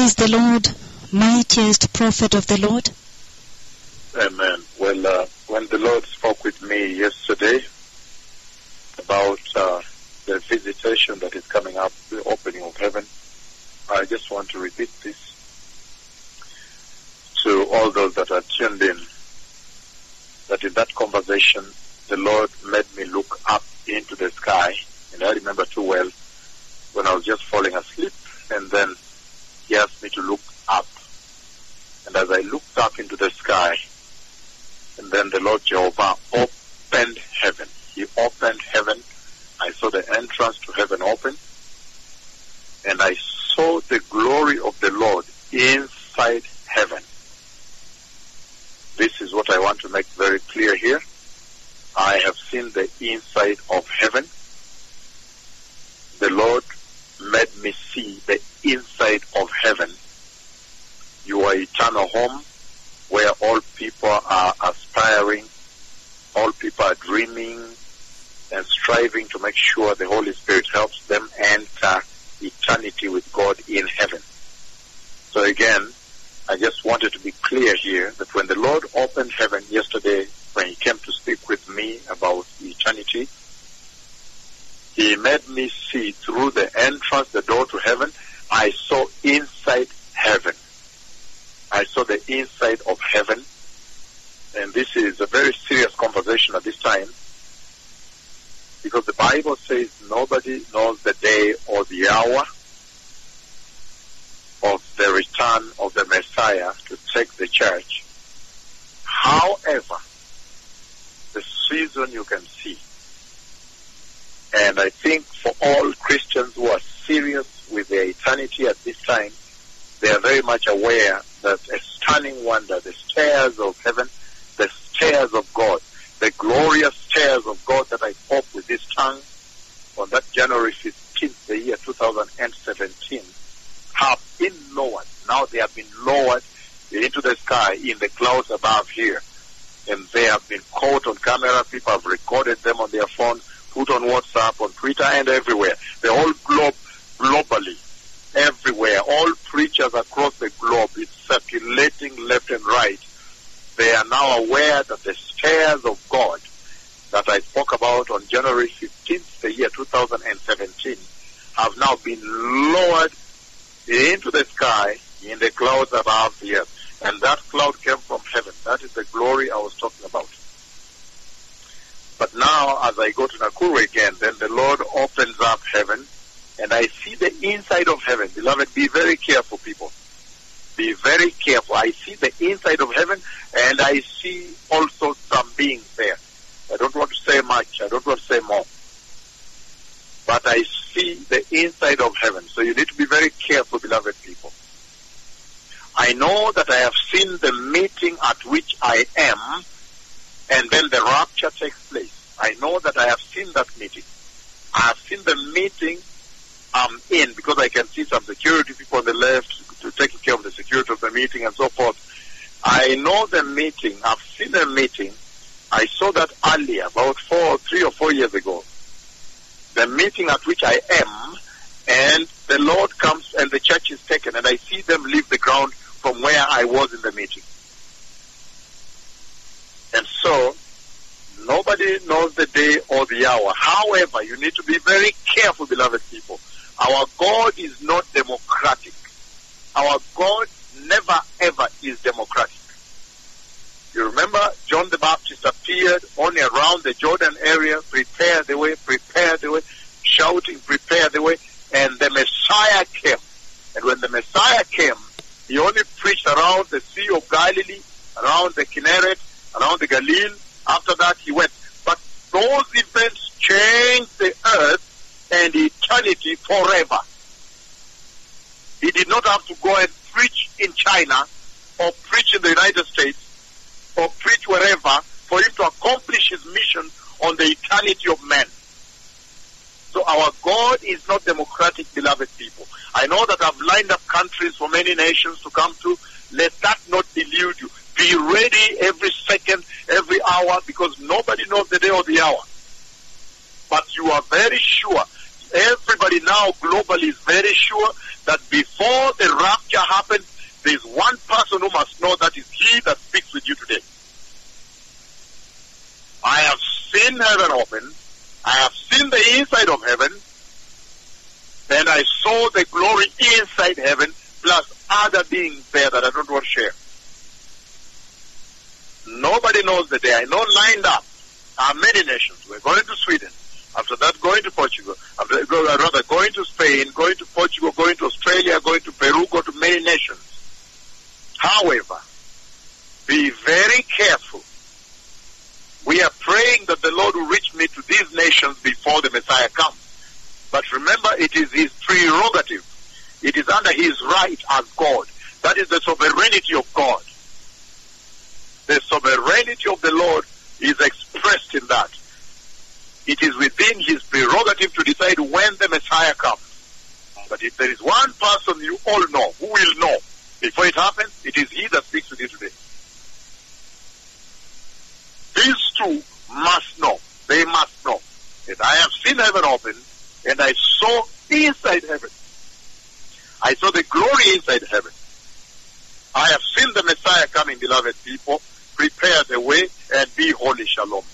Praise the Lord, mightiest prophet of the Lord. Amen. Well, uh, when the Lord spoke with me yesterday about uh, the visitation that is coming up, the opening of heaven, I just want to repeat this to all those that are tuned in. That in that conversation, the Lord made me look up into the sky, and I remember too well when I was just falling asleep, and then He asked me to look up. And as I looked up into the sky, and then the Lord Jehovah opened heaven. He opened heaven. I saw the entrance to heaven open. And I saw the glory of the Lord inside heaven. This is what I want to make very clear here. I have seen the inside of heaven. The Lord made me see the inside of heaven. Eternal home where all people are aspiring, all people are dreaming and striving to make sure the Holy Spirit helps them enter eternity with God in heaven. So again, I just wanted to be clear here that when the Lord opened heaven yesterday, when He came to speak with me about eternity, He made me see through the entrance, the door to heaven, I saw inside heaven. I saw inside of heaven. And this is a very serious conversation at this time because the Bible says nobody knows the day or the hour of the return of the Messiah to take the church. However, the season you can see. And I think for all Christians who are serious with their eternity at this time, they are very much aware that a stunning wonder, the stairs of heaven, the stairs of God, the glorious stairs of God that I spoke with this tongue on that January 15th, the year 2017, have been lowered. Now they have been lowered into the sky in the clouds above here. And they have been caught on camera. People have recorded them on their phone, put on WhatsApp, on Twitter, and everywhere. The whole globe, globally, everywhere. All preachers across the globe, it's circulating left and right. They are now aware that the stairs of God that I spoke about on January 15th, the year 2017, have now been lowered into the sky in the clouds above the earth. And that cloud came from heaven. That is the glory I was talking about. But now, as I go to Nakuru again, then the Lord opens up heaven, and I see the inside of heaven. Beloved, be very careful, people. Be very careful. I see the inside of heaven, and I see also some beings there. I don't want to say much. I don't want to say more. But I see the inside of heaven. So you need to be very careful, beloved people. I know that I have seen the meeting at which I am, and then the rapture takes place. I know that I have seen that meeting. I have seen the meeting I'm in because I can see some security people on the left taking care of the security of the meeting and so forth. I know the meeting. I've seen the meeting. I saw that earlier, about four, three or four years ago. The meeting at which I am, and the Lord comes and the church is taken, and I see them leave the ground from where I was in the meeting. And so, nobody knows the day or the hour. However, you need to be very careful, beloved people. Our God is not democratic. Our God never ever is democratic. You remember John the Baptist appeared only around the Jordan area, prepare the way, prepare the way, shouting, prepare the way, and the Messiah came. And when the Messiah came, he only preached around the Sea of Galilee, around the Kinneret, around the Galilee. After that, he went. But those events changed the earth and eternity forever. He did not have to go and preach in China or preach in the United States to accomplish his mission on the eternity of man. So our God is not democratic, beloved people. I know that I've lined up countries for many nations to come to. Let that not delude you. Be ready every second, every hour, because nobody knows the day or the hour. But you are very sure. Everybody everybody now globally is very sure that before the rapture happens, there's one person who must know that is he that speaks with you today. I have seen heaven open. I have seen the inside of heaven. And I saw the glory inside heaven plus other beings there that I don't want to share. Nobody knows the day. I know lined up are many nations. We're going to Sweden. After that, going to Portugal. After go- uh, rather, going to Spain, going to Portugal, going to Australia, going to Peru, go to many nations. However, be very careful. We are praying that the Lord will reach me to these nations before the Messiah comes. But remember, it is His prerogative. It is under His right as God. That is the sovereignty of God. The sovereignty of the Lord is expressed in that. It is within His prerogative to decide when the Messiah comes. But if there is one person you all know who will know before it happens, it is He that speaks with you today. These two must know. They must know that I have seen heaven open and I saw inside heaven. I saw the glory inside heaven. I have seen the Messiah coming, beloved people. Prepare the way and be holy. Shalom.